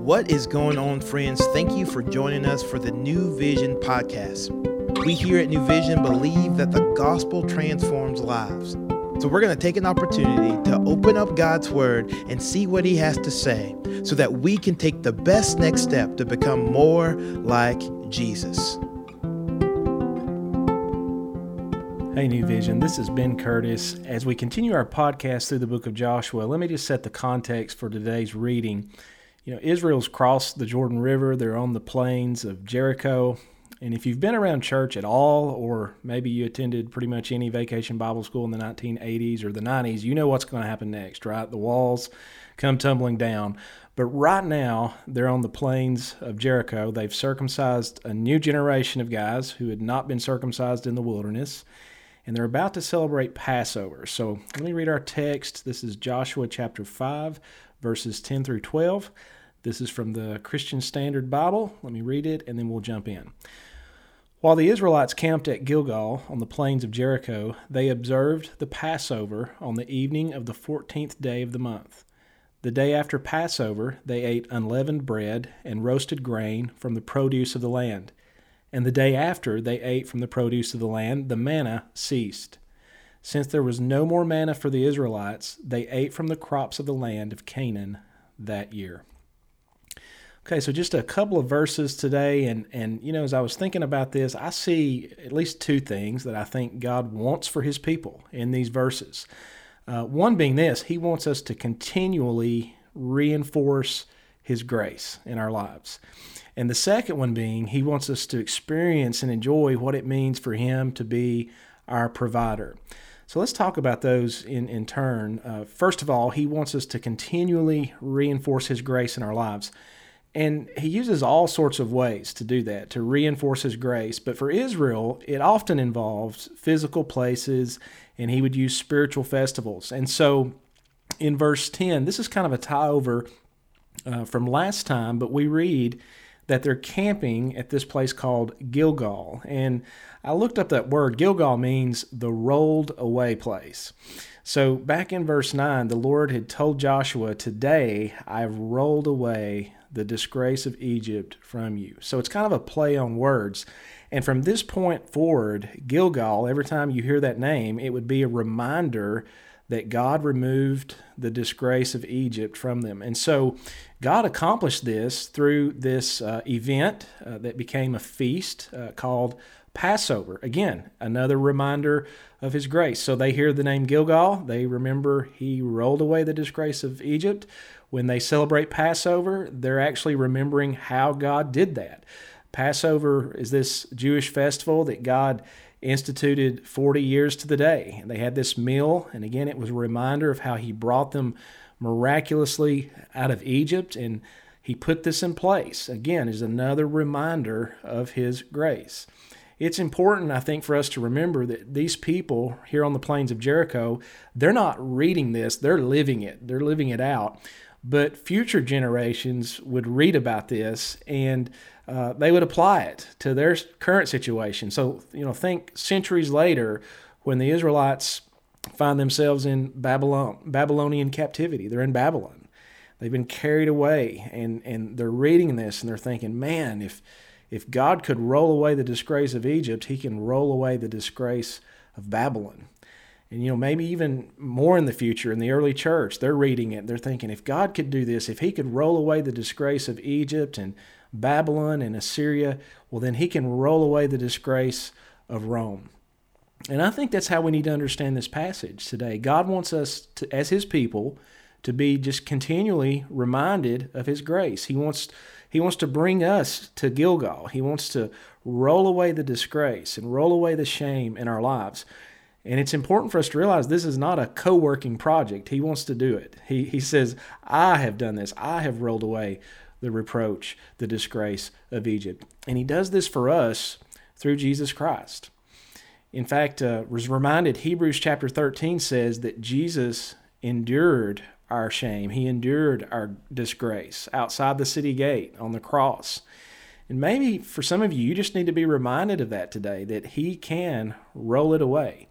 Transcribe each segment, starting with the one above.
What is going on, friends? Thank you for joining us for the New Vision podcast. We here at New Vision believe that the gospel transforms lives. So we're going to take an opportunity to open up God's word and see what he has to say so that we can take the best next step to become more like Jesus. Hey, New Vision, this is Ben Curtis. As we continue our podcast through the book of Joshua, let me just set the context for today's reading. You know, Israel's crossed the Jordan River, they're on the plains of Jericho. And if you've been around church at all, or maybe you attended pretty much any vacation Bible school in the 1980s or the 90s, you know what's going to happen next, right? The walls come tumbling down. But right now, they're on the plains of Jericho. They've circumcised a new generation of guys who had not been circumcised in the wilderness and they're about to celebrate Passover. So let me read our text. This is Joshua chapter 5, verses 10 through 12. This is from the Christian Standard Bible. Let me read it and then we'll jump in. While the Israelites camped at Gilgal on the plains of Jericho, they observed the Passover on the evening of the 14th day of the month. The day after Passover, they ate unleavened bread and roasted grain from the produce of the land and the day after they ate from the produce of the land, the manna ceased. Since there was no more manna for the Israelites, they ate from the crops of the land of Canaan that year. Okay, so just a couple of verses today, and and you know, as I was thinking about this, I see at least two things that I think God wants for His people in these verses. Uh, one being this: He wants us to continually reinforce His grace in our lives. And the second one being, he wants us to experience and enjoy what it means for him to be our provider. So let's talk about those in, in turn. Uh, first of all, he wants us to continually reinforce his grace in our lives. And he uses all sorts of ways to do that, to reinforce his grace. But for Israel, it often involves physical places, and he would use spiritual festivals. And so in verse 10, this is kind of a tie over uh, from last time, but we read that they're camping at this place called Gilgal. And I looked up that word. Gilgal means the rolled away place. So back in verse 9, the Lord had told Joshua, Today I've rolled away the disgrace of Egypt from you. So it's kind of a play on words. And from this point forward, Gilgal, every time you hear that name, it would be a reminder that God removed the disgrace of Egypt from them. And so God accomplished this through this uh, event uh, that became a feast uh, called Passover. Again, another reminder of his grace. So they hear the name Gilgal, they remember he rolled away the disgrace of Egypt. When they celebrate Passover, they're actually remembering how God did that. Passover is this Jewish festival that God instituted 40 years to the day. And They had this meal, and again, it was a reminder of how he brought them miraculously out of Egypt, and he put this in place. Again, is another reminder of his grace. It's important, I think, for us to remember that these people here on the plains of Jericho, they're not reading this, they're living it, they're living it out. But future generations would read about this and uh, they would apply it to their current situation. So, you know, think centuries later when the Israelites find themselves in Babylon, Babylonian captivity. They're in Babylon. They've been carried away, and, and they're reading this and they're thinking, man, if, if God could roll away the disgrace of Egypt, he can roll away the disgrace of Babylon. And, you know, maybe even more in the future, in the early church, they're reading it. They're thinking, if God could do this, if he could roll away the disgrace of Egypt and Babylon and Assyria, well, then he can roll away the disgrace of Rome. And I think that's how we need to understand this passage today. God wants us, to, as his people, to be just continually reminded of his grace. He wants, he wants to bring us to Gilgal. He wants to roll away the disgrace and roll away the shame in our lives. And it's important for us to realize this is not a co working project. He wants to do it. He, he says, I have done this. I have rolled away the reproach, the disgrace of Egypt. And he does this for us through Jesus Christ. In fact, uh, was reminded Hebrews chapter 13 says that Jesus endured our shame. He endured our disgrace outside the city gate on the cross. And maybe for some of you, you just need to be reminded of that today, that He can roll it away.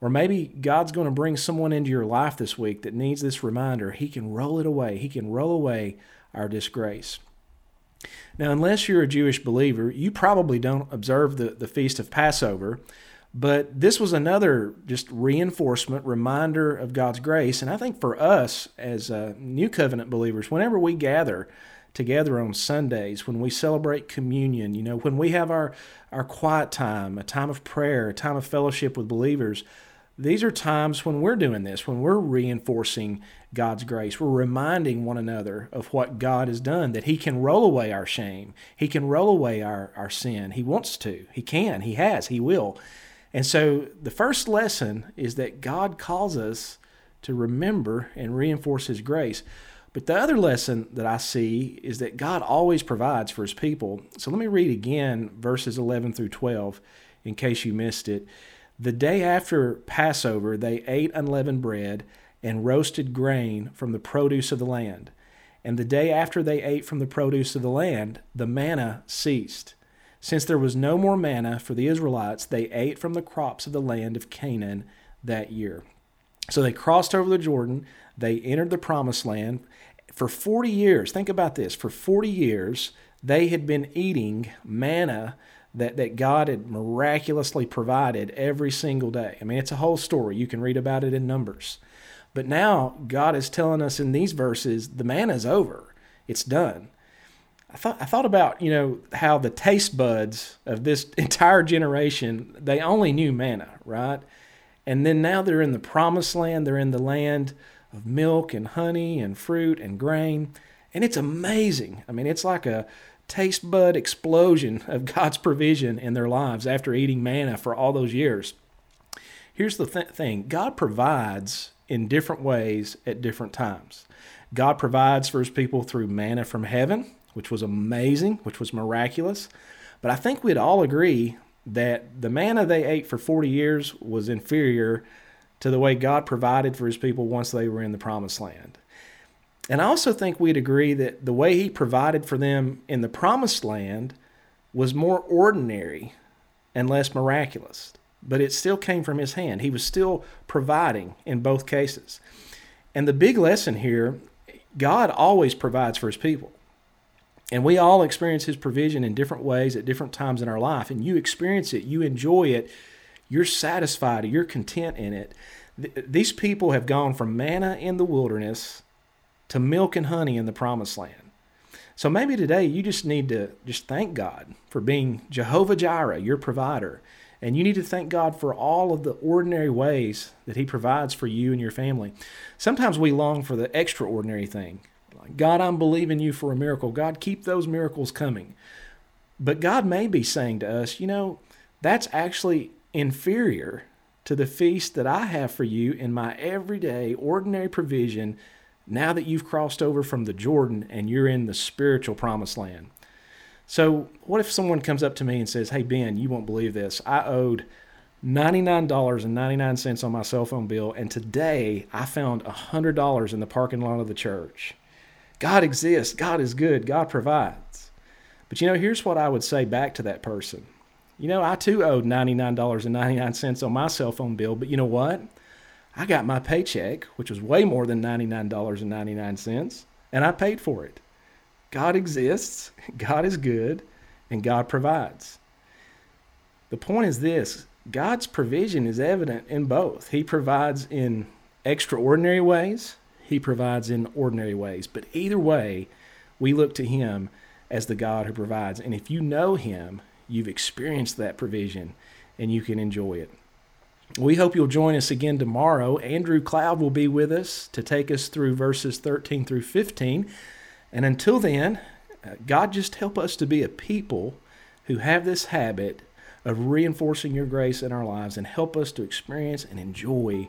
Or maybe God's going to bring someone into your life this week that needs this reminder. He can roll it away. He can roll away our disgrace. Now, unless you're a Jewish believer, you probably don't observe the, the Feast of Passover, but this was another just reinforcement, reminder of God's grace. And I think for us as uh, New Covenant believers, whenever we gather together on Sundays, when we celebrate communion, you know, when we have our, our quiet time, a time of prayer, a time of fellowship with believers, these are times when we're doing this, when we're reinforcing God's grace. We're reminding one another of what God has done, that He can roll away our shame. He can roll away our, our sin. He wants to. He can. He has. He will. And so the first lesson is that God calls us to remember and reinforce His grace. But the other lesson that I see is that God always provides for His people. So let me read again verses 11 through 12 in case you missed it. The day after Passover, they ate unleavened bread and roasted grain from the produce of the land. And the day after they ate from the produce of the land, the manna ceased. Since there was no more manna for the Israelites, they ate from the crops of the land of Canaan that year. So they crossed over the Jordan, they entered the promised land. For 40 years, think about this for 40 years, they had been eating manna that, that God had miraculously provided every single day. I mean, it's a whole story. You can read about it in Numbers. But now God is telling us in these verses the manna's over, it's done. I thought I thought about you know how the taste buds of this entire generation they only knew manna, right? And then now they're in the promised land. They're in the land of milk and honey and fruit and grain, and it's amazing. I mean, it's like a taste bud explosion of God's provision in their lives after eating manna for all those years. Here's the th- thing God provides in different ways at different times. God provides for his people through manna from heaven, which was amazing, which was miraculous. But I think we'd all agree that the manna they ate for 40 years was inferior to the way God provided for his people once they were in the promised land. And I also think we'd agree that the way he provided for them in the promised land was more ordinary and less miraculous, but it still came from his hand. He was still providing in both cases. And the big lesson here God always provides for his people. And we all experience His provision in different ways at different times in our life. And you experience it, you enjoy it, you're satisfied, you're content in it. Th- these people have gone from manna in the wilderness to milk and honey in the promised land. So maybe today you just need to just thank God for being Jehovah Jireh, your provider. And you need to thank God for all of the ordinary ways that He provides for you and your family. Sometimes we long for the extraordinary thing. God, I'm believing you for a miracle. God, keep those miracles coming. But God may be saying to us, you know, that's actually inferior to the feast that I have for you in my everyday, ordinary provision now that you've crossed over from the Jordan and you're in the spiritual promised land. So, what if someone comes up to me and says, Hey, Ben, you won't believe this. I owed $99.99 on my cell phone bill, and today I found $100 in the parking lot of the church. God exists. God is good. God provides. But you know, here's what I would say back to that person. You know, I too owed $99.99 on my cell phone bill, but you know what? I got my paycheck, which was way more than $99.99, and I paid for it. God exists, God is good, and God provides. The point is this God's provision is evident in both. He provides in extraordinary ways, he provides in ordinary ways. But either way, we look to Him as the God who provides. And if you know Him, you've experienced that provision and you can enjoy it. We hope you'll join us again tomorrow. Andrew Cloud will be with us to take us through verses 13 through 15. And until then, uh, God just help us to be a people who have this habit of reinforcing your grace in our lives and help us to experience and enjoy